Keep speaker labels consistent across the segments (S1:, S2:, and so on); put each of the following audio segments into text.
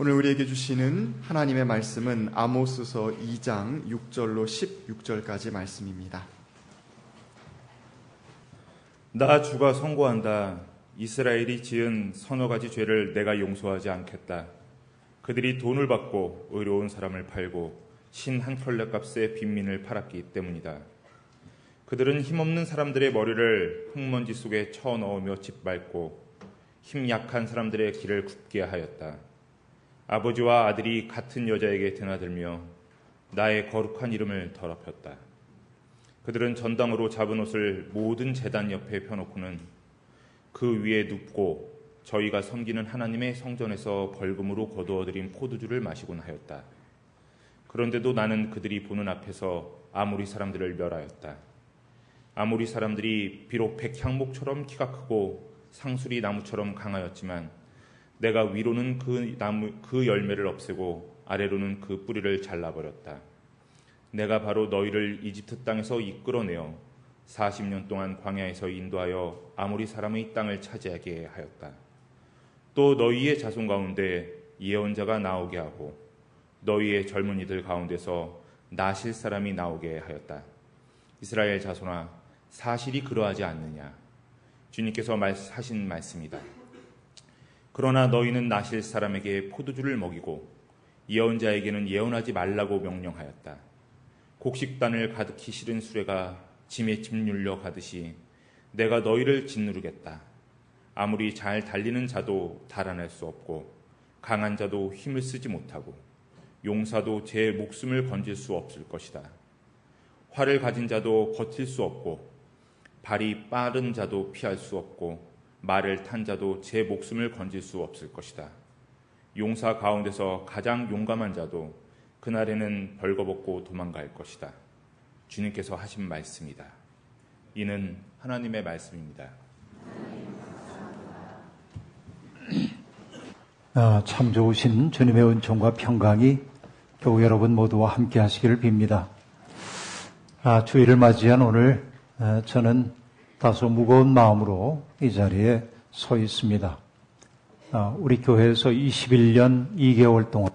S1: 오늘 우리에게 주시는 하나님의 말씀은 아모스서 2장 6절로 16절까지 말씀입니다.
S2: 나 주가 선고한다. 이스라엘이 지은 서너 가지 죄를 내가 용서하지 않겠다. 그들이 돈을 받고 의로운 사람을 팔고 신 한 켤레 값에 빈민을 팔았기 때문이다. 그들은 힘없는 사람들의 머리를 흙먼지 속에 쳐 넣으며 짓밟고 힘 약한 사람들의 길을 굽게 하였다. 아버지와 아들이 같은 여자에게 드나들며 나의 거룩한 이름을 더럽혔다. 그들은 전당으로 잡은 옷을 모든 재단 옆에 펴놓고는 그 위에 눕고 저희가 섬기는 하나님의 성전에서 벌금으로 거두어들인 포도주를 마시곤 하였다. 그런데도 나는 그들이 보는 앞에서 아무리 사람들을 멸하였다. 아무리 사람들이 비록 백향목처럼 키가 크고 상수리 나무처럼 강하였지만 내가 위로는 그 나무 그 열매를 없애고 아래로는 그 뿌리를 잘라 버렸다. 내가 바로 너희를 이집트 땅에서 이끌어내어 40년 동안 광야에서 인도하여 아무리 사람의 땅을 차지하게 하였다. 또 너희의 자손 가운데 예언자가 나오게 하고 너희의 젊은이들 가운데서 나실 사람이 나오게 하였다. 이스라엘 자손아 사실이 그러하지 않느냐? 주님께서 하신 말씀이다. 그러나 너희는 나실 사람에게 포도주를 먹이고 예언자에게는 예언하지 말라고 명령하였다. 곡식단을 가득히 실은 수레가 짐에 짓눌려 가듯이 내가 너희를 짓누르겠다. 아무리 잘 달리는 자도 달아낼 수 없고 강한 자도 힘을 쓰지 못하고 용사도 제 목숨을 건질 수 없을 것이다. 활을 가진 자도 버틸 수 없고 발이 빠른 자도 피할 수 없고 말을 탄 자도 제 목숨을 건질 수 없을 것이다. 용사 가운데서 가장 용감한 자도 그날에는 벌거벗고 도망갈 것이다. 주님께서 하신 말씀이다. 이는 하나님의 말씀입니다.
S3: 아, 참 좋으신 주님의 은총과 평강이 교우 여러분 모두와 함께 하시기를 빕니다. 아, 주일을 맞이한 오늘 아, 저는 다소 무거운 마음으로 이 자리에 서 있습니다. 아, 우리 교회에서 21년 2개월 동안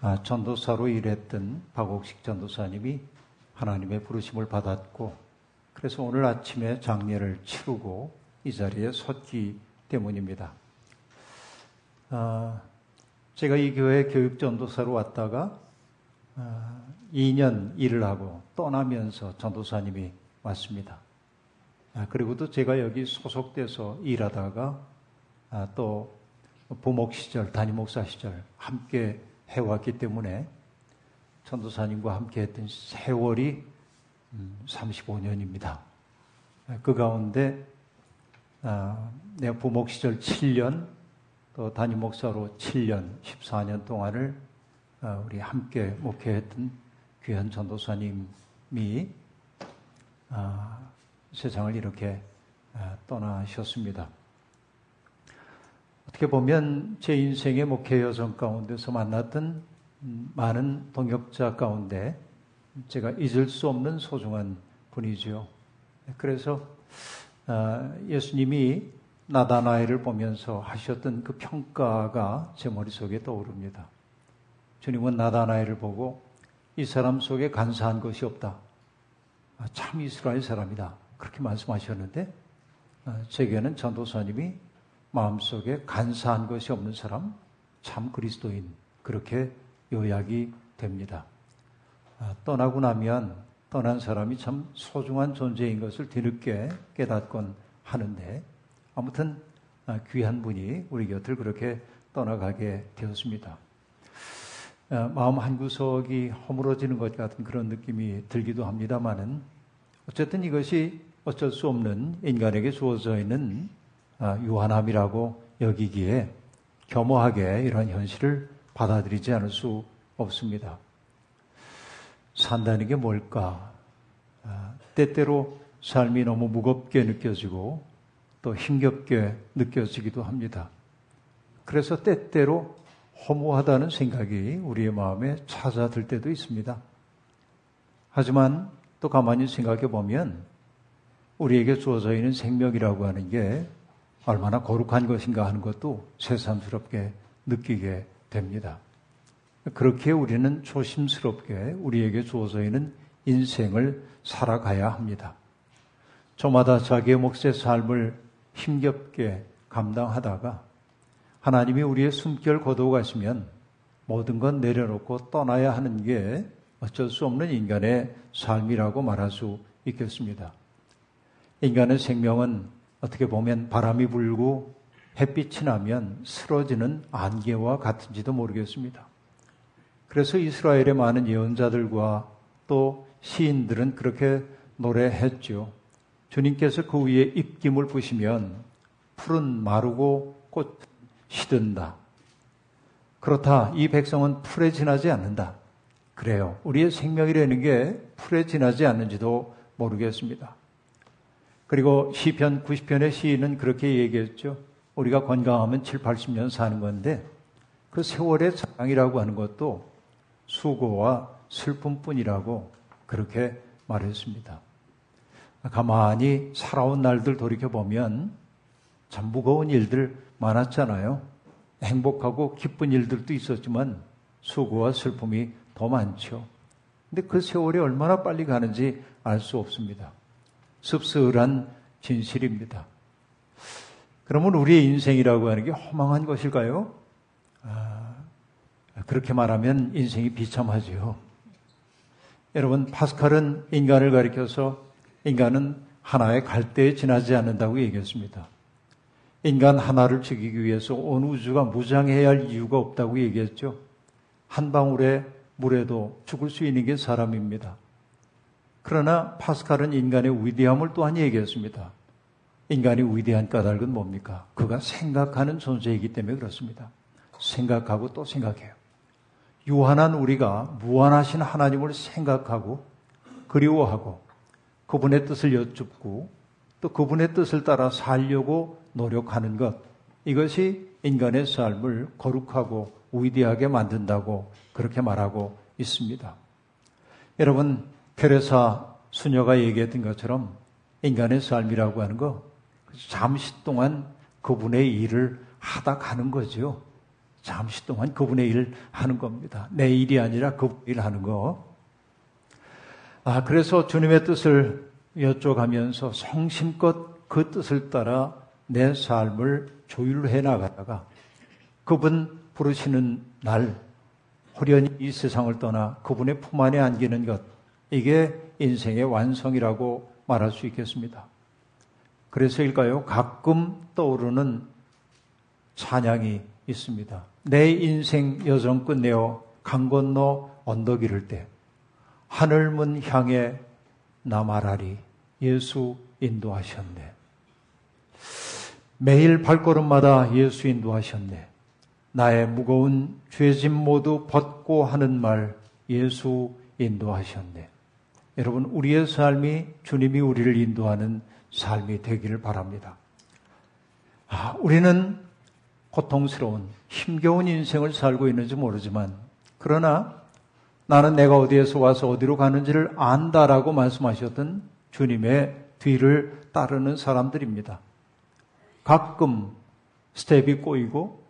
S3: 아, 전도사로 일했던 박옥식 전도사님이 하나님의 부르심을 받았고 그래서 오늘 아침에 장례를 치르고 이 자리에 섰기 때문입니다. 아, 제가 이 교회 교육 전도사로 왔다가 2년 일을 하고 떠나면서 전도사님이 왔습니다. 아, 그리고 또 제가 여기 소속돼서 일하다가 아, 또 부목 시절, 담임 목사 시절 함께 해왔기 때문에 전도사님과 함께 했던 세월이 35년입니다. 음, 아, 그 가운데 내가 부목 시절 7년, 또 담임 목사로 7년, 14년 동안을 우리 함께 목회했던 귀한 전도사님이 세상을 이렇게 아, 떠나셨습니다. 어떻게 보면 제 인생의 목회 여정 가운데서 만났던 음, 많은 동역자 가운데 제가 잊을 수 없는 소중한 분이지요. 그래서 아, 예수님이 나다나엘을 보면서 하셨던 그 평가가 제 머릿속에 떠오릅니다. 주님은 나다나엘을 보고 이 사람 속에 간사한 것이 없다. 아, 참 이스라엘 사람이다. 그렇게 말씀하셨는데 어, 제게는 전도사님이 마음속에 간사한 것이 없는 사람, 참 그리스도인 그렇게 요약이 됩니다. 아, 떠나고 나면 떠난 사람이 참 소중한 존재인 것을 뒤늦게 깨닫곤 하는데 아무튼 아, 귀한 분이 우리 곁을 그렇게 떠나가게 되었습니다. 아, 마음 한 구석이 허물어지는 것 같은 그런 느낌이 들기도 합니다만은 어쨌든 이것이 어쩔 수 없는 인간에게 주어져 있는 아, 유한함이라고 여기기에 겸허하게 이런 현실을 받아들이지 않을 수 없습니다. 산다는 게 뭘까? 아, 때때로 삶이 너무 무겁게 느껴지고 또 힘겹게 느껴지기도 합니다. 그래서 때때로 허무하다는 생각이 우리의 마음에 찾아들 때도 있습니다. 하지만 또 가만히 생각해 보면 우리에게 주어져 있는 생명이라고 하는 게 얼마나 거룩한 것인가 하는 것도 새삼스럽게 느끼게 됩니다. 그렇게 우리는 조심스럽게 우리에게 주어져 있는 인생을 살아가야 합니다. 저마다 자기의 몫의 삶을 힘겹게 감당하다가 하나님이 우리의 숨결 거두어 가시면 모든 건 내려놓고 떠나야 하는 게 어쩔 수 없는 인간의 삶이라고 말할 수 있겠습니다. 인간의 생명은 어떻게 보면 바람이 불고 햇빛이 나면 쓰러지는 안개와 같은지도 모르겠습니다. 그래서 이스라엘의 많은 예언자들과 또 시인들은 그렇게 노래했죠. 주님께서 그 위에 입김을 부시면 풀은 마르고 꽃 시든다. 그렇다. 이 백성은 풀에 지나지 않는다. 그래요. 우리의 생명이라는 게 풀에 지나지 않는지도 모르겠습니다. 그리고 시편 90편의 시인은 그렇게 얘기했죠. 우리가 건강하면 7, 80년 사는 건데 그 세월의 장이라고 하는 것도 수고와 슬픔뿐이라고 그렇게 말했습니다. 가만히 살아온 날들 돌이켜보면 참 무거운 일들 많았잖아요. 행복하고 기쁜 일들도 있었지만 수고와 슬픔이 더 많죠. 근데 그 세월이 얼마나 빨리 가는지 알 수 없습니다. 씁쓸한 진실입니다. 그러면 우리의 인생이라고 하는 게 허망한 것일까요? 아, 그렇게 말하면 인생이 비참하지요. 여러분, 파스칼은 인간을 가리켜서 인간은 하나의 갈대에 지나지 않는다고 얘기했습니다. 인간 하나를 죽이기 위해서 온 우주가 무장해야 할 이유가 없다고 얘기했죠. 한 방울의 물에도 죽을 수 있는 게 사람입니다. 그러나 파스칼은 인간의 위대함을 또한 얘기했습니다. 인간의 위대한 까닭은 뭡니까? 그가 생각하는 존재이기 때문에 그렇습니다. 생각하고 또 생각해요. 유한한 우리가 무한하신 하나님을 생각하고 그리워하고 그분의 뜻을 여쭙고 또 그분의 뜻을 따라 살려고 노력하는 것 이것이 인간의 삶을 거룩하고 위대하게 만든다고 그렇게 말하고 있습니다. 여러분 테레사 수녀가 얘기했던 것처럼 인간의 삶이라고 하는 거 잠시 동안 그분의 일을 하다 가는 거죠. 잠시 동안 그분의 일을 하는 겁니다. 내 일이 아니라 그분 일 하는 거. 아, 그래서 주님의 뜻을 여쭤가면서 성심껏 그 뜻을 따라 내 삶을 조율해 나가다가 그분 부르시는 날 호련히 이 세상을 떠나 그분의 품 안에 안기는 것 이게 인생의 완성이라고 말할 수 있겠습니다. 그래서일까요? 가끔 떠오르는 찬양이 있습니다. 내 인생 여정 끝내어 강 건너 언덕 이를 때 하늘문 향해 나 말하리 예수 인도하셨네. 매일 발걸음마다 예수 인도하셨네. 나의 무거운 죄짐 모두 벗고 하는 말 예수 인도하셨네. 여러분, 우리의 삶이 주님이 우리를 인도하는 삶이 되기를 바랍니다. 아, 우리는 고통스러운, 힘겨운 인생을 살고 있는지 모르지만, 그러나 나는 내가 어디에서 와서 어디로 가는지를 안다라고 말씀하셨던 주님의 뒤를 따르는 사람들입니다. 가끔 스텝이 꼬이고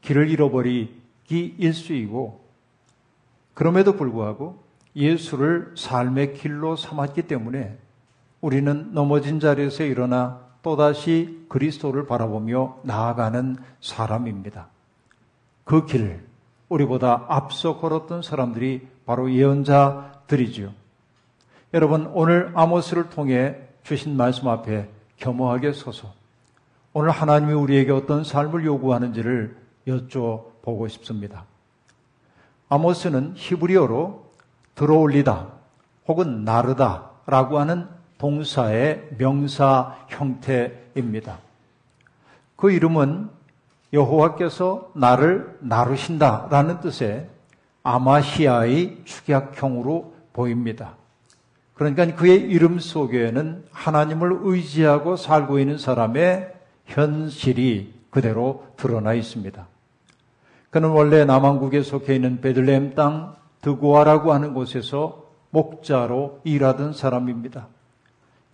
S3: 길을 잃어버리기 일수이고 그럼에도 불구하고 예수를 삶의 길로 삼았기 때문에 우리는 넘어진 자리에서 일어나 또다시 그리스도를 바라보며 나아가는 사람입니다. 그 길, 우리보다 앞서 걸었던 사람들이 바로 예언자들이지요. 여러분, 오늘 아모스를 통해 주신 말씀 앞에 겸허하게 서서 오늘 하나님이 우리에게 어떤 삶을 요구하는지를 여쭤보고 싶습니다. 아모스는 히브리어로 들어올리다 혹은 나르다 라고 하는 동사의 명사 형태입니다. 그 이름은 여호와께서 나를 나르신다 라는 뜻의 아마시아의 축약형으로 보입니다. 그러니까 그의 이름 속에는 하나님을 의지하고 살고 있는 사람의 현실이 그대로 드러나 있습니다. 그는 원래 남한국에 속해 있는 베들레헴 땅 드고아라고 하는 곳에서 목자로 일하던 사람입니다.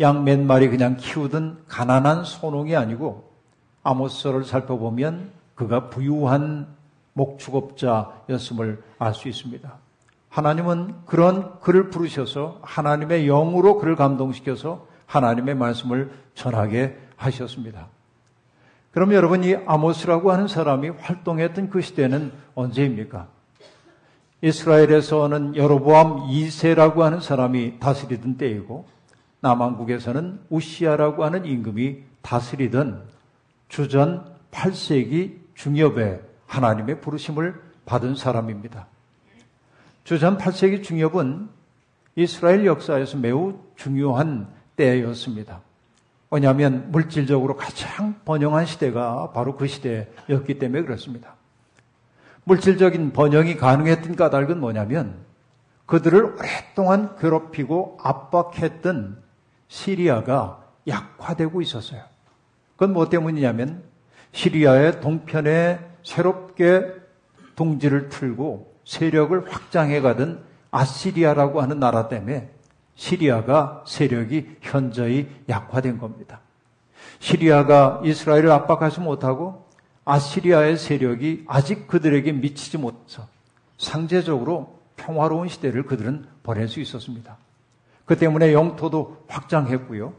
S3: 양 몇 마리 그냥 키우던 가난한 소농이 아니고 아모스를 살펴보면 그가 부유한 목축업자였음을 알 수 있습니다. 하나님은 그런 그를 부르셔서 하나님의 영으로 그를 감동시켜서 하나님의 말씀을 전하게 하셨습니다. 그럼 여러분 이 아모스라고 하는 사람이 활동했던 그 시대는 언제입니까? 이스라엘에서는 여로보암 2세라고 하는 사람이 다스리던 때이고 남한국에서는 우시아라고 하는 임금이 다스리던 주전 8세기 중엽에 하나님의 부르심을 받은 사람입니다. 주전 8세기 중엽은 이스라엘 역사에서 매우 중요한 때였습니다. 왜냐하면 물질적으로 가장 번영한 시대가 바로 그 시대였기 때문에 그렇습니다. 물질적인 번영이 가능했던 까닭은 뭐냐면 그들을 오랫동안 괴롭히고 압박했던 시리아가 약화되고 있었어요. 그건 뭐 때문이냐면 시리아의 동편에 새롭게 둥지를 틀고 세력을 확장해 가던 아시리아라고 하는 나라 때문에 시리아가 세력이 현저히 약화된 겁니다. 시리아가 이스라엘을 압박하지 못하고 아시리아의 세력이 아직 그들에게 미치지 못해서 상대적으로 평화로운 시대를 그들은 보낼 수 있었습니다. 그 때문에 영토도 확장했고요.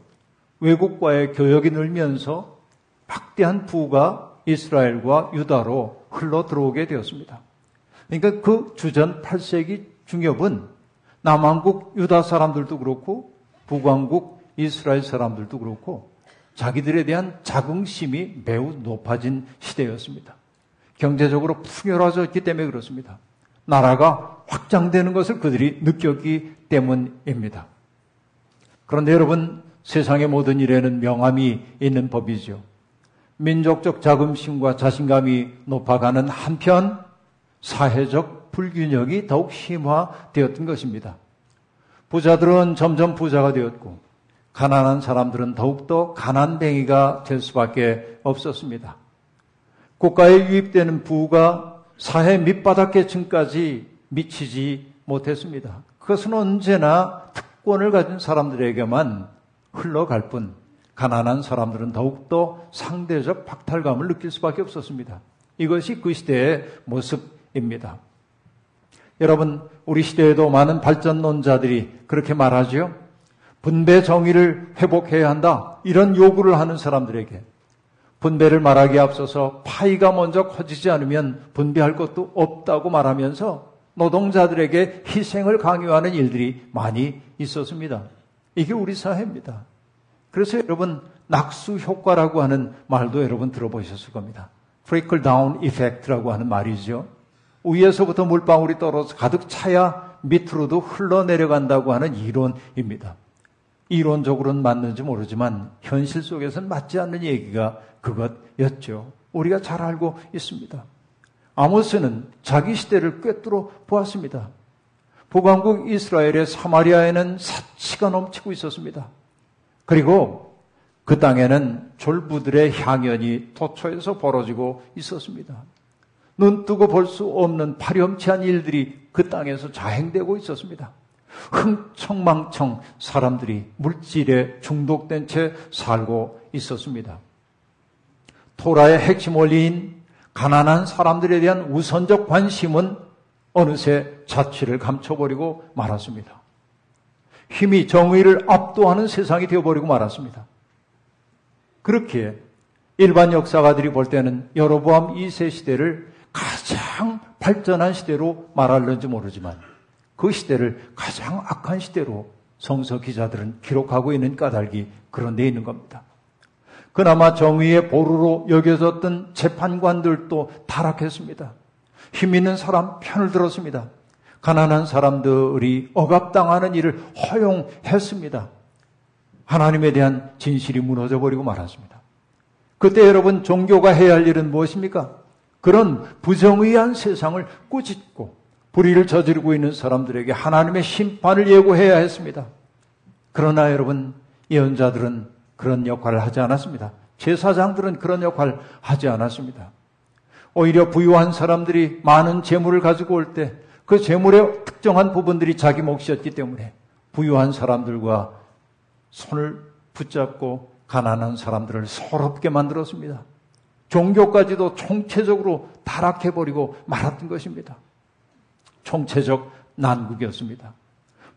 S3: 외국과의 교역이 늘면서 막대한 부가 이스라엘과 유다로 흘러 들어오게 되었습니다. 그러니까 그 주전 8세기 중엽은 남왕국 유다 사람들도 그렇고 북왕국 이스라엘 사람들도 그렇고 자기들에 대한 자긍심이 매우 높아진 시대였습니다. 경제적으로 풍요로워졌기 때문에 그렇습니다. 나라가 확장되는 것을 그들이 느꼈기 때문입니다. 그런데 여러분, 세상의 모든 일에는 명함이 있는 법이죠. 민족적 자긍심과 자신감이 높아가는 한편 사회적 불균형이 더욱 심화되었던 것입니다. 부자들은 점점 부자가 되었고 가난한 사람들은 더욱더 가난뱅이가 될 수밖에 없었습니다. 국가에 유입되는 부가 사회 밑바닥계층까지 미치지 못했습니다. 그것은 언제나 특권을 가진 사람들에게만 흘러갈 뿐 가난한 사람들은 더욱더 상대적 박탈감을 느낄 수밖에 없었습니다. 이것이 그 시대의 모습 입니다. 여러분, 우리 시대에도 많은 발전론자들이 그렇게 말하죠. 분배 정의를 회복해야 한다. 이런 요구를 하는 사람들에게 분배를 말하기에 앞서서 파이가 먼저 커지지 않으면 분배할 것도 없다고 말하면서 노동자들에게 희생을 강요하는 일들이 많이 있었습니다. 이게 우리 사회입니다. 그래서 여러분 낙수 효과라고 하는 말도 여러분 들어보셨을 겁니다. Trickle down effect라고 하는 말이죠. 위에서부터 물방울이 떨어져 가득 차야 밑으로도 흘러내려간다고 하는 이론입니다. 이론적으로는 맞는지 모르지만 현실 속에서는 맞지 않는 얘기가 그것이었죠. 우리가 잘 알고 있습니다. 아모스는 자기 시대를 꿰뚫어 보았습니다. 북왕국 이스라엘의 사마리아에는 사치가 넘치고 있었습니다. 그리고 그 땅에는 졸부들의 향연이 도처에서 벌어지고 있었습니다. 눈 뜨고 볼 수 없는 파렴치한 일들이 그 땅에서 자행되고 있었습니다. 흥청망청 사람들이 물질에 중독된 채 살고 있었습니다. 토라의 핵심 원리인 가난한 사람들에 대한 우선적 관심은 어느새 자취를 감춰버리고 말았습니다. 힘이 정의를 압도하는 세상이 되어버리고 말았습니다. 그렇게 일반 역사가들이 볼 때는 여로보암 2세 시대를 가장 발전한 시대로 말할는지 모르지만 그 시대를 가장 악한 시대로 성서 기자들은 기록하고 있는 까닭이 그런 데 있는 겁니다. 그나마 정의의 보루로 여겨졌던 재판관들도 타락했습니다. 힘 있는 사람 편을 들었습니다. 가난한 사람들이 억압당하는 일을 허용했습니다. 하나님에 대한 진실이 무너져 버리고 말았습니다. 그때 여러분 종교가 해야 할 일은 무엇입니까? 그런 부정의한 세상을 꾸짖고 불의를 저지르고 있는 사람들에게 하나님의 심판을 예고해야 했습니다. 그러나 여러분 예언자들은 그런 역할을 하지 않았습니다. 제사장들은 그런 역할을 하지 않았습니다. 오히려 부유한 사람들이 많은 재물을 가지고 올 때 그 재물의 특정한 부분들이 자기 몫이었기 때문에 부유한 사람들과 손을 붙잡고 가난한 사람들을 서럽게 만들었습니다. 종교까지도 총체적으로 타락해버리고 말았던 것입니다. 총체적 난국이었습니다.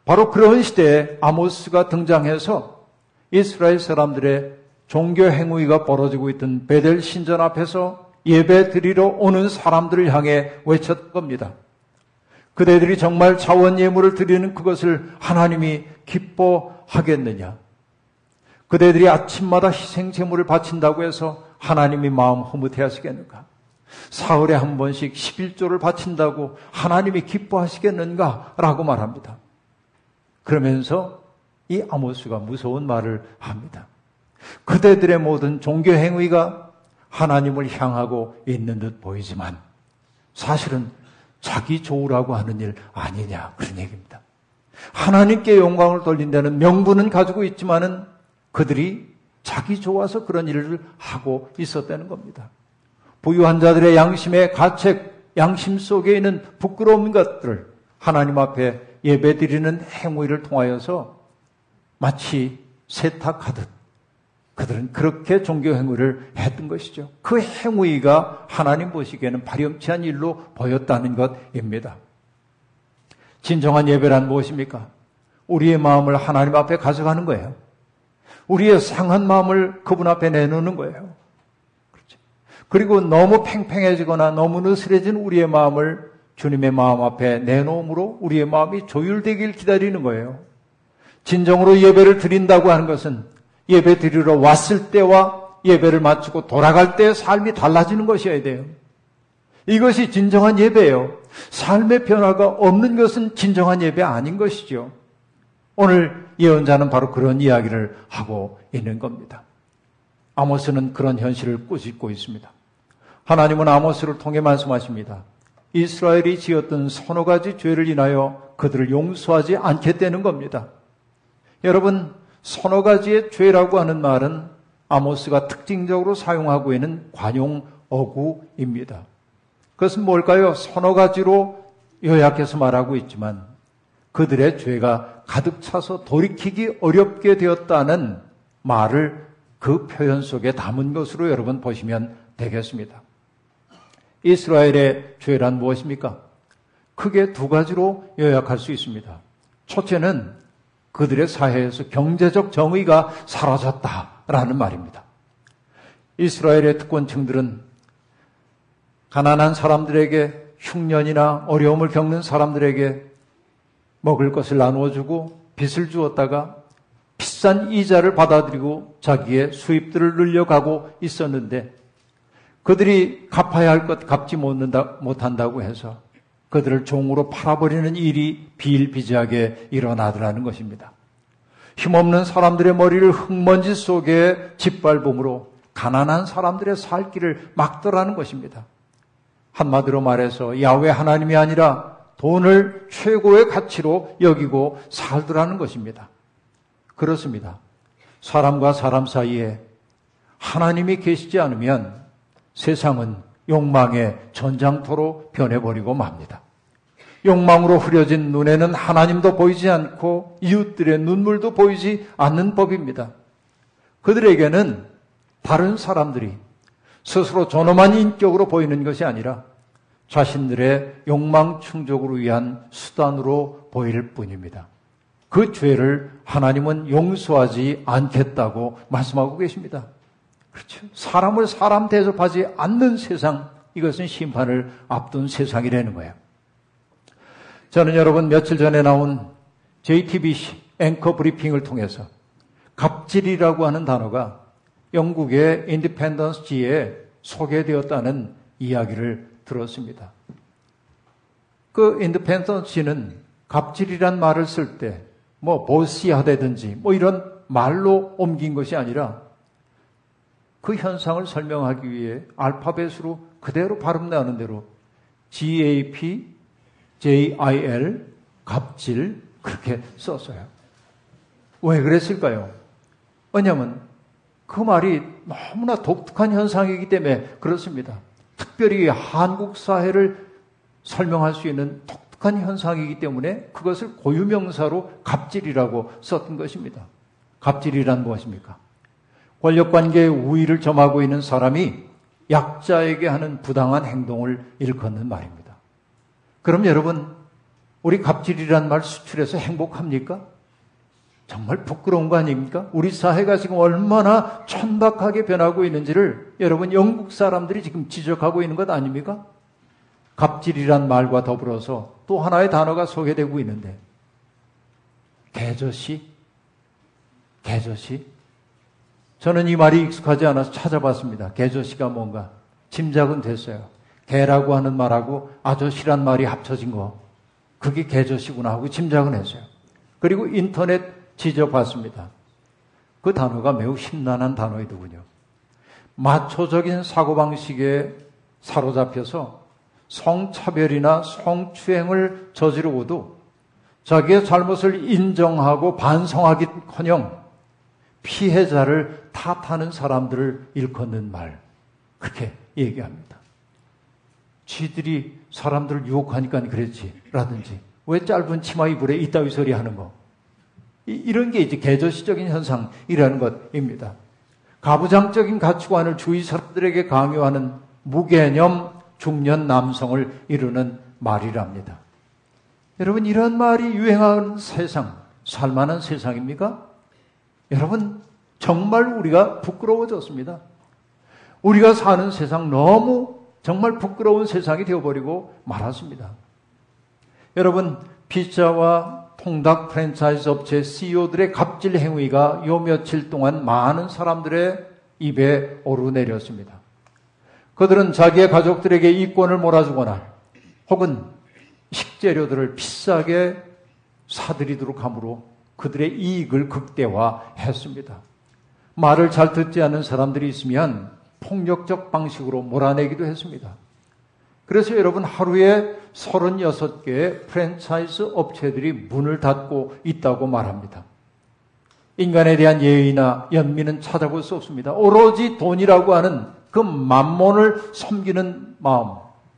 S3: 바로 그런 시대에 아모스가 등장해서 이스라엘 사람들의 종교 행위가 벌어지고 있던 베델 신전 앞에서 예배 드리러 오는 사람들을 향해 외쳤던 겁니다. 그대들이 정말 자원 예물을 드리는 그것을 하나님이 기뻐하겠느냐? 그대들이 아침마다 희생 제물을 바친다고 해서 하나님이 마음 허무해 하시겠는가? 사흘에 한 번씩 11조를 바친다고 하나님이 기뻐하시겠는가? 라고 말합니다. 그러면서 이 아모스가 무서운 말을 합니다. 그대들의 모든 종교 행위가 하나님을 향하고 있는 듯 보이지만 사실은 자기 좋으라고 하는 일 아니냐 그런 얘기입니다. 하나님께 영광을 돌린다는 명분은 가지고 있지만은 그들이 자기 좋아서 그런 일을 하고 있었다는 겁니다. 부유한 자들의 양심의 가책, 양심 속에 있는 부끄러운 것들을 하나님 앞에 예배 드리는 행위를 통하여서 마치 세탁하듯 그들은 그렇게 종교 행위를 했던 것이죠. 그 행위가 하나님 보시기에는 발염치한 일로 보였다는 것입니다. 진정한 예배란 무엇입니까? 우리의 마음을 하나님 앞에 가져가는 거예요. 우리의 상한 마음을 그분 앞에 내놓는 거예요. 그렇죠. 그리고 너무 팽팽해지거나 너무 느슬해진 우리의 마음을 주님의 마음 앞에 내놓음으로 우리의 마음이 조율되길 기다리는 거예요. 진정으로 예배를 드린다고 하는 것은 예배 드리러 왔을 때와 예배를 마치고 돌아갈 때의 삶이 달라지는 것이어야 돼요. 이것이 진정한 예배예요. 삶의 변화가 없는 것은 진정한 예배 아닌 것이죠. 오늘 예언자는 바로 그런 이야기를 하고 있는 겁니다. 아모스는 그런 현실을 꾸짖고 있습니다. 하나님은 아모스를 통해 말씀하십니다. 이스라엘이 지었던 서너 가지 죄를 인하여 그들을 용서하지 않겠다는 겁니다. 여러분, 서너 가지의 죄라고 하는 말은 아모스가 특징적으로 사용하고 있는 관용 어구입니다. 그것은 뭘까요? 서너 가지로 요약해서 말하고 있지만 그들의 죄가 가득 차서 돌이키기 어렵게 되었다는 말을 그 표현 속에 담은 것으로 여러분 보시면 되겠습니다. 이스라엘의 죄란 무엇입니까? 크게 두 가지로 요약할 수 있습니다. 첫째는 그들의 사회에서 경제적 정의가 사라졌다라는 말입니다. 이스라엘의 특권층들은 가난한 사람들에게 흉년이나 어려움을 겪는 사람들에게 먹을 것을 나누어주고 빚을 주었다가 비싼 이자를 받아들이고 자기의 수입들을 늘려가고 있었는데 그들이 갚아야 할 것 갚지 못한다고 해서 그들을 종으로 팔아버리는 일이 비일비재하게 일어나더라는 것입니다. 힘없는 사람들의 머리를 흙먼지 속에 짓밟음으로 가난한 사람들의 살 길을 막더라는 것입니다. 한마디로 말해서 야외 하나님이 아니라 돈을 최고의 가치로 여기고 살더라는 것입니다. 그렇습니다. 사람과 사람 사이에 하나님이 계시지 않으면 세상은 욕망의 전장터로 변해버리고 맙니다. 욕망으로 흐려진 눈에는 하나님도 보이지 않고 이웃들의 눈물도 보이지 않는 법입니다. 그들에게는 다른 사람들이 스스로 존엄한 인격으로 보이는 것이 아니라 자신들의 욕망 충족을 위한 수단으로 보일 뿐입니다. 그 죄를 하나님은 용서하지 않겠다고 말씀하고 계십니다. 그렇죠. 사람을 사람 대접하지 않는 세상, 이것은 심판을 앞둔 세상이라는 거예요. 저는 여러분 며칠 전에 나온 JTBC 앵커 브리핑을 통해서 갑질이라고 하는 단어가 영국의 인디펜던스지에 소개되었다는 이야기를 들었습니다. 그 인디펜던스지는 갑질이란 말을 쓸 때 뭐 보시 하다든지 뭐 이런 말로 옮긴 것이 아니라 그 현상을 설명하기 위해 알파벳으로 그대로 발음 나는 대로 GAP, JIL, 갑질 그렇게 썼어요. 왜 그랬을까요? 왜냐하면 그 말이 너무나 독특한 현상이기 때문에 그렇습니다. 특별히 한국 사회를 설명할 수 있는 독특한 현상이기 때문에 그것을 고유명사로 갑질이라고 썼던 것입니다. 갑질이란 무엇입니까? 권력 관계의 우위를 점하고 있는 사람이 약자에게 하는 부당한 행동을 일컫는 말입니다. 그럼 여러분, 우리 갑질이란 말 수출해서 행복합니까? 정말 부끄러운 거 아닙니까? 우리 사회가 지금 얼마나 천박하게 변하고 있는지를 여러분 영국 사람들이 지금 지적하고 있는 것 아닙니까? 갑질이란 말과 더불어서 또 하나의 단어가 소개되고 있는데 개저씨? 개저씨? 저는 이 말이 익숙하지 않아서 찾아봤습니다. 개저씨가 뭔가 짐작은 됐어요. 개라고 하는 말하고 아저씨란 말이 합쳐진 거. 그게 개저씨구나 하고 짐작은 했어요. 그리고 인터넷 지져봤습니다. 그 단어가 매우 심란한 단어이더군요. 마초적인 사고방식에 사로잡혀서 성차별이나 성추행을 저지르고도 자기의 잘못을 인정하고 반성하기 커녕 피해자를 탓하는 사람들을 일컫는 말. 그렇게 얘기합니다. 쥐들이 사람들을 유혹하니까 그랬지. 라든지. 왜 짧은 치마 이불에 이따위 소리 하는 거. 이런 게 이제 계절시적인 현상이라는 것입니다. 가부장적인 가치관을 주위 사람들에게 강요하는 무개념 중년 남성을 이루는 말이랍니다. 여러분, 이런 말이 유행하는 세상, 살만한 세상입니까? 여러분, 정말 우리가 부끄러워졌습니다. 우리가 사는 세상 너무 정말 부끄러운 세상이 되어버리고 말았습니다. 여러분, 피자와 통닭 프랜차이즈 업체 CEO들의 갑질 행위가 요 며칠 동안 많은 사람들의 입에 오르내렸습니다. 그들은 자기의 가족들에게 이권을 몰아주거나 혹은 식재료들을 비싸게 사들이도록 함으로 그들의 이익을 극대화했습니다. 말을 잘 듣지 않는 사람들이 있으면 폭력적 방식으로 몰아내기도 했습니다. 그래서 여러분 하루에 36개의 프랜차이즈 업체들이 문을 닫고 있다고 말합니다. 인간에 대한 예의나 연민은 찾아볼 수 없습니다. 오로지 돈이라고 하는 그 만몬을 섬기는 마음,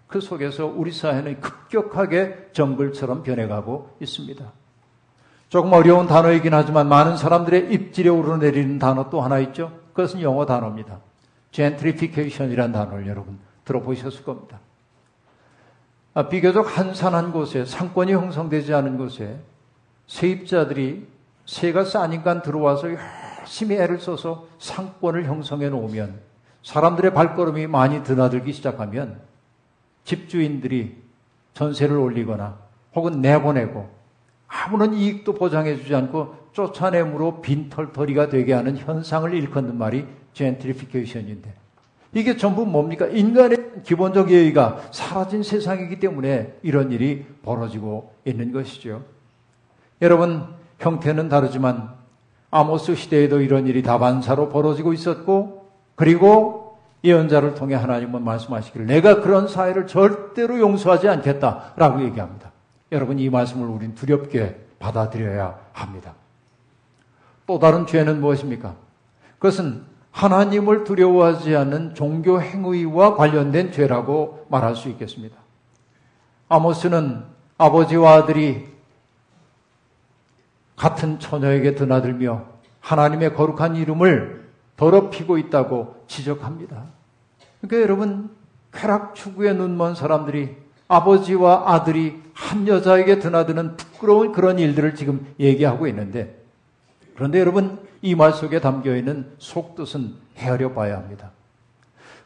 S3: 그 속에서 우리 사회는 급격하게 정글처럼 변해가고 있습니다. 조금 어려운 단어이긴 하지만 많은 사람들의 입질에 오르내리는 단어 또 하나 있죠. 그것은 영어 단어입니다. gentrification이라는 단어를 여러분 들어보셨을 겁니다. 아, 비교적 한산한 곳에 상권이 형성되지 않은 곳에 세입자들이 세가 싸니까 들어와서 열심히 애를 써서 상권을 형성해 놓으면 사람들의 발걸음이 많이 드나들기 시작하면 집주인들이 전세를 올리거나 혹은 내보내고 아무런 이익도 보장해 주지 않고 쫓아냄으로 빈털터리가 되게 하는 현상을 일컫는 말이 젠트리피케이션인데 이게 전부 뭡니까? 인간의 기본적 예의가 사라진 세상이기 때문에 이런 일이 벌어지고 있는 것이죠. 여러분, 형태는 다르지만 아모스 시대에도 이런 일이 다반사로 벌어지고 있었고, 그리고 예언자를 통해 하나님은 말씀하시기를 내가 그런 사회를 절대로 용서하지 않겠다라고 얘기합니다. 여러분, 이 말씀을 우린 두렵게 받아들여야 합니다. 또 다른 죄는 무엇입니까? 그것은 하나님을 두려워하지 않는 종교 행위와 관련된 죄라고 말할 수 있겠습니다. 아모스는 아버지와 아들이 같은 처녀에게 드나들며 하나님의 거룩한 이름을 더럽히고 있다고 지적합니다. 그러니까 여러분, 쾌락 추구에 눈먼 사람들이 아버지와 아들이 한 여자에게 드나드는 부끄러운 그런 일들을 지금 얘기하고 있는데, 그런데 여러분, 이 말 속에 담겨 있는 속뜻은 헤아려 봐야 합니다.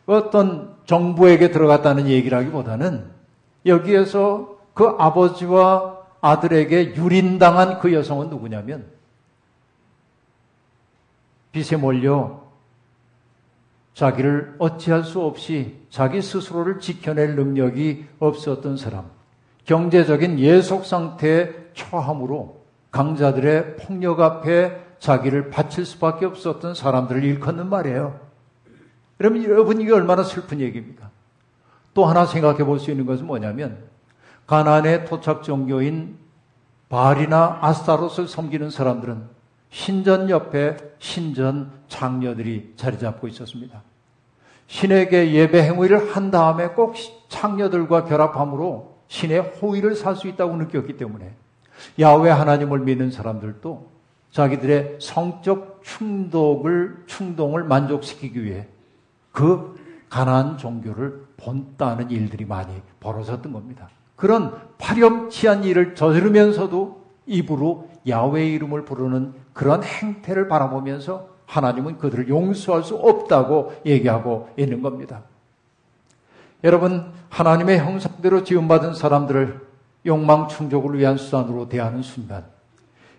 S3: 어떤 정부에게 들어갔다는 얘기라기보다는 여기에서 그 아버지와 아들에게 유린당한 그 여성은 누구냐면 빚에 몰려 자기를 어찌할 수 없이 자기 스스로를 지켜낼 능력이 없었던 사람, 경제적인 예속 상태에 처함으로 강자들의 폭력 앞에 자기를 바칠 수밖에 없었던 사람들을 일컫는 말이에요. 여러분, 여러분 이게 얼마나 슬픈 얘기입니까? 또 하나 생각해 볼 수 있는 것은 뭐냐면 가나안의 토착 종교인 바알이나 아스타롯을 섬기는 사람들은 신전 옆에 신전 장녀들이 자리 잡고 있었습니다. 신에게 예배 행위를 한 다음에 꼭 장녀들과 결합함으로 신의 호의를 살 수 있다고 느꼈기 때문에 야외 하나님을 믿는 사람들도 자기들의 성적 충동을 충동을 만족시키기 위해 그 가난한 종교를 본따는 일들이 많이 벌어졌던 겁니다. 그런 파렴치한 일을 저지르면서도 입으로 야외 이름을 부르는 그런 행태를 바라보면서 하나님은 그들을 용서할 수 없다고 얘기하고 있는 겁니다. 여러분, 하나님의 형상대로 지음받은 사람들을 욕망 충족을 위한 수단으로 대하는 순간,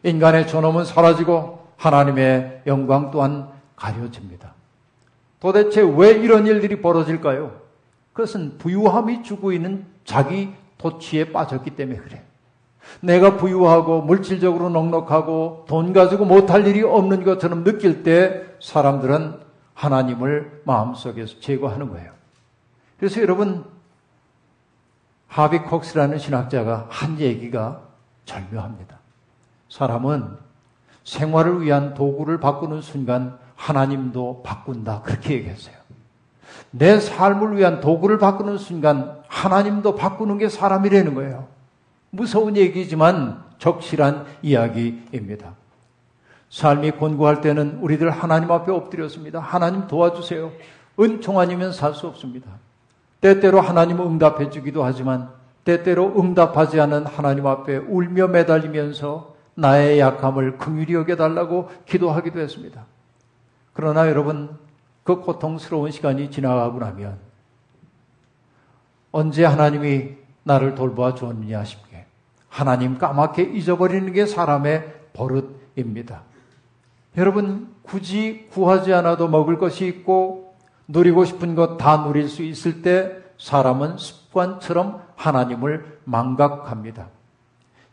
S3: 인간의 존엄은 사라지고 하나님의 영광 또한 가려집니다. 도대체 왜 이런 일들이 벌어질까요? 그것은 부유함이 주고 있는 자기 도취에 빠졌기 때문에 그래. 내가 부유하고 물질적으로 넉넉하고 돈 가지고 못할 일이 없는 것처럼 느낄 때 사람들은 하나님을 마음속에서 제거하는 거예요. 그래서 여러분 하비 콕스라는 신학자가 한 얘기가 절묘합니다. 사람은 생활을 위한 도구를 바꾸는 순간 하나님도 바꾼다. 그렇게 얘기했어요. 내 삶을 위한 도구를 바꾸는 순간 하나님도 바꾸는 게 사람이라는 거예요. 무서운 얘기지만 적실한 이야기입니다. 삶이 곤고할 때는 우리들 하나님 앞에 엎드렸습니다. 하나님 도와주세요. 은총 아니면 살 수 없습니다. 때때로 하나님 응답해 주기도 하지만 때때로 응답하지 않은 하나님 앞에 울며 매달리면서 나의 약함을 긍휼히 여겨달라고 기도하기도 했습니다. 그러나 여러분 그 고통스러운 시간이 지나가고 나면 언제 하나님이 나를 돌보아 주었느냐 싶게 하나님 까맣게 잊어버리는 게 사람의 버릇입니다. 여러분 굳이 구하지 않아도 먹을 것이 있고 누리고 싶은 것 다 누릴 수 있을 때 사람은 습관처럼 하나님을 망각합니다.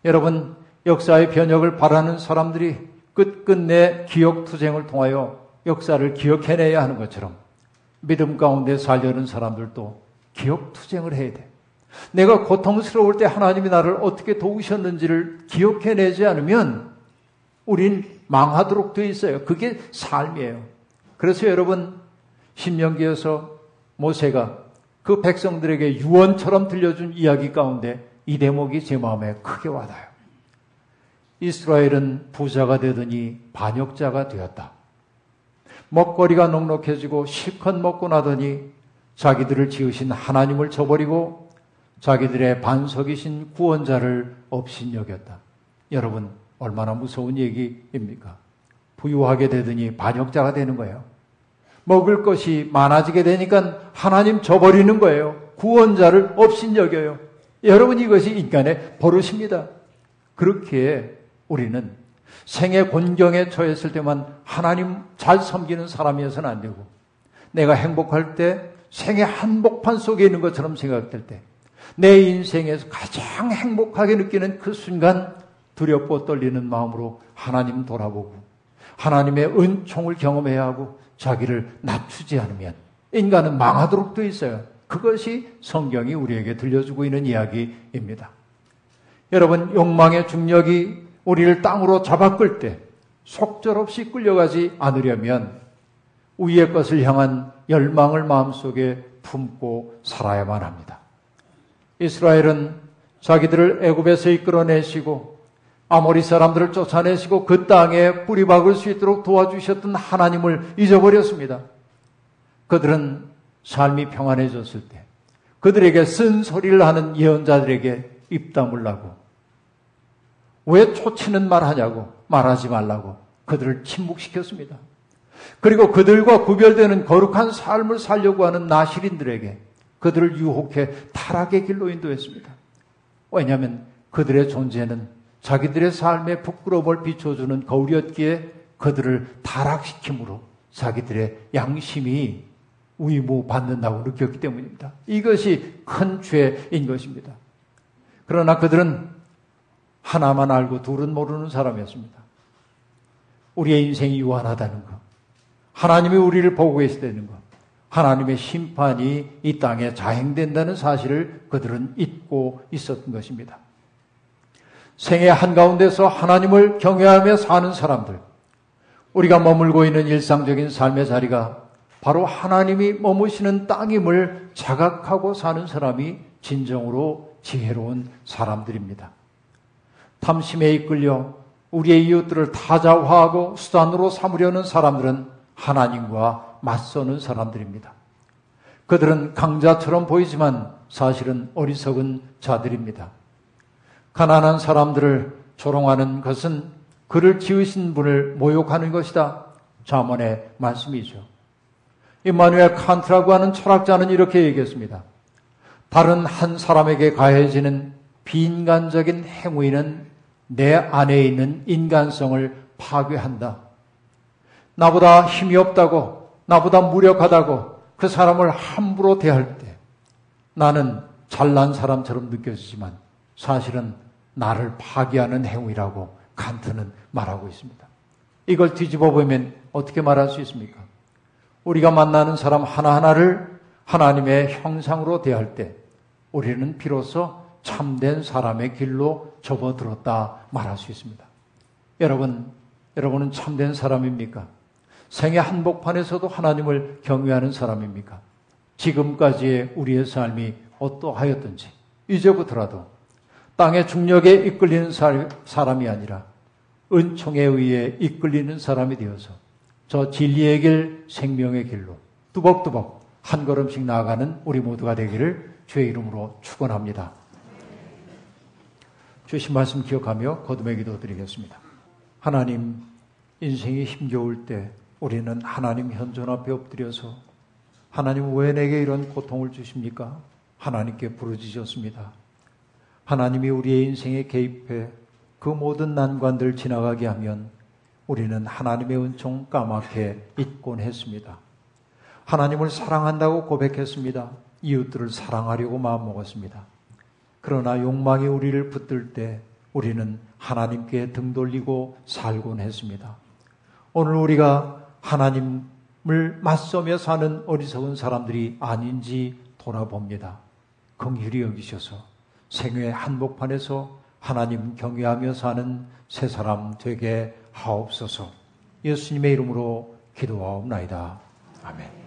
S3: 여러분 역사의 변혁을 바라는 사람들이 끝끝내 기억투쟁을 통하여 역사를 기억해내야 하는 것처럼 믿음 가운데 살려는 사람들도 기억투쟁을 해야 돼. 내가 고통스러울 때 하나님이 나를 어떻게 도우셨는지를 기억해내지 않으면 우린 망하도록 되어 있어요. 그게 삶이에요. 그래서 여러분, 신명기에서 모세가 그 백성들에게 유언처럼 들려준 이야기 가운데 이 대목이 제 마음에 크게 와닿아요. 이스라엘은 부자가 되더니 반역자가 되었다. 먹거리가 넉넉해지고 실컷 먹고 나더니 자기들을 지으신 하나님을 저버리고 자기들의 반석이신 구원자를 업신여겼다. 여러분, 얼마나 무서운 얘기입니까? 부유하게 되더니 반역자가 되는 거예요. 먹을 것이 많아지게 되니까 하나님 저버리는 거예요. 구원자를 업신여겨요. 여러분, 이것이 인간의 버릇입니다. 그렇게 우리는 생의 곤경에 처했을 때만 하나님 잘 섬기는 사람이어서는 안 되고 내가 행복할 때 생의 한복판 속에 있는 것처럼 생각될 때 내 인생에서 가장 행복하게 느끼는 그 순간 두렵고 떨리는 마음으로 하나님 돌아보고 하나님의 은총을 경험해야 하고 자기를 낮추지 않으면 인간은 망하도록 되어 있어요. 그것이 성경이 우리에게 들려주고 있는 이야기입니다. 여러분, 욕망의 중력이 우리를 땅으로 잡아 끌 때 속절없이 끌려가지 않으려면 위의 것을 향한 열망을 마음속에 품고 살아야만 합니다. 이스라엘은 자기들을 애굽에서 이끌어내시고 아모리 사람들을 쫓아내시고 그 땅에 뿌리 박을 수 있도록 도와주셨던 하나님을 잊어버렸습니다. 그들은 삶이 평안해졌을 때 그들에게 쓴 소리를 하는 예언자들에게 입담을 나고 왜 초치는 말 하냐고 말하지 말라고 그들을 침묵시켰습니다. 그리고 그들과 구별되는 거룩한 삶을 살려고 하는 나시린들에게 그들을 유혹해 타락의 길로 인도했습니다. 왜냐하면 그들의 존재는 자기들의 삶의 부끄러움을 비춰주는 거울이었기에 그들을 타락시킴으로 자기들의 양심이 위무받는다고 느꼈기 때문입니다. 이것이 큰 죄인 것입니다. 그러나 그들은 하나만 알고 둘은 모르는 사람이었습니다. 우리의 인생이 유한하다는 것. 하나님이 우리를 보고 계시다는 것. 하나님의 심판이 이 땅에 자행된다는 사실을 그들은 잊고 있었던 것입니다. 생애 한가운데서 하나님을 경외하며 사는 사람들. 우리가 머물고 있는 일상적인 삶의 자리가 바로 하나님이 머무시는 땅임을 자각하고 사는 사람이 진정으로 지혜로운 사람들입니다. 탐심에 이끌려 우리의 이웃들을 타자화하고 수단으로 삼으려는 사람들은 하나님과 맞서는 사람들입니다. 그들은 강자처럼 보이지만 사실은 어리석은 자들입니다. 가난한 사람들을 조롱하는 것은 그를 지으신 분을 모욕하는 것이다. 자문의 말씀이죠. 이마누엘 칸트라고 하는 철학자는 이렇게 얘기했습니다. 다른 한 사람에게 가해지는 비인간적인 행위는 내 안에 있는 인간성을 파괴한다. 나보다 힘이 없다고, 나보다 무력하다고 그 사람을 함부로 대할 때 나는 잘난 사람처럼 느껴지지만 사실은 나를 파괴하는 행위라고 칸트는 말하고 있습니다. 이걸 뒤집어 보면 어떻게 말할 수 있습니까? 우리가 만나는 사람 하나하나를 하나님의 형상으로 대할 때 우리는 비로소 참된 사람의 길로 접어들었다 말할 수 있습니다. 여러분, 여러분은 참된 사람입니까? 생애 한복판에서도 하나님을 경외하는 사람입니까? 지금까지의 우리의 삶이 어떠하였든지 이제부터라도 땅의 중력에 이끌리는 사람이 아니라 은총에 의해 이끌리는 사람이 되어서 저 진리의 길, 생명의 길로 뚜벅뚜벅 한 걸음씩 나아가는 우리 모두가 되기를 주의 이름으로 축원합니다. 주신 말씀 기억하며 거듭의 기도 드리겠습니다. 하나님, 인생이 힘겨울 때 우리는 하나님 현존 앞에 엎드려서 하나님 왜 내게 이런 고통을 주십니까? 하나님께 부르짖었습니다. 하나님이 우리의 인생에 개입해 그 모든 난관들 지나가게 하면 우리는 하나님의 은총 까맣게 잊곤 했습니다. 하나님을 사랑한다고 고백했습니다. 이웃들을 사랑하려고 마음먹었습니다. 그러나 욕망이 우리를 붙들 때 우리는 하나님께 등 돌리고 살곤 했습니다. 오늘 우리가 하나님을 맞서며 사는 어리석은 사람들이 아닌지 돌아봅니다. 긍휼히 여기셔서 생애 한복판에서 하나님 경외하며 사는 새 사람 되게 하옵소서. 예수님의 이름으로 기도하옵나이다. 아멘.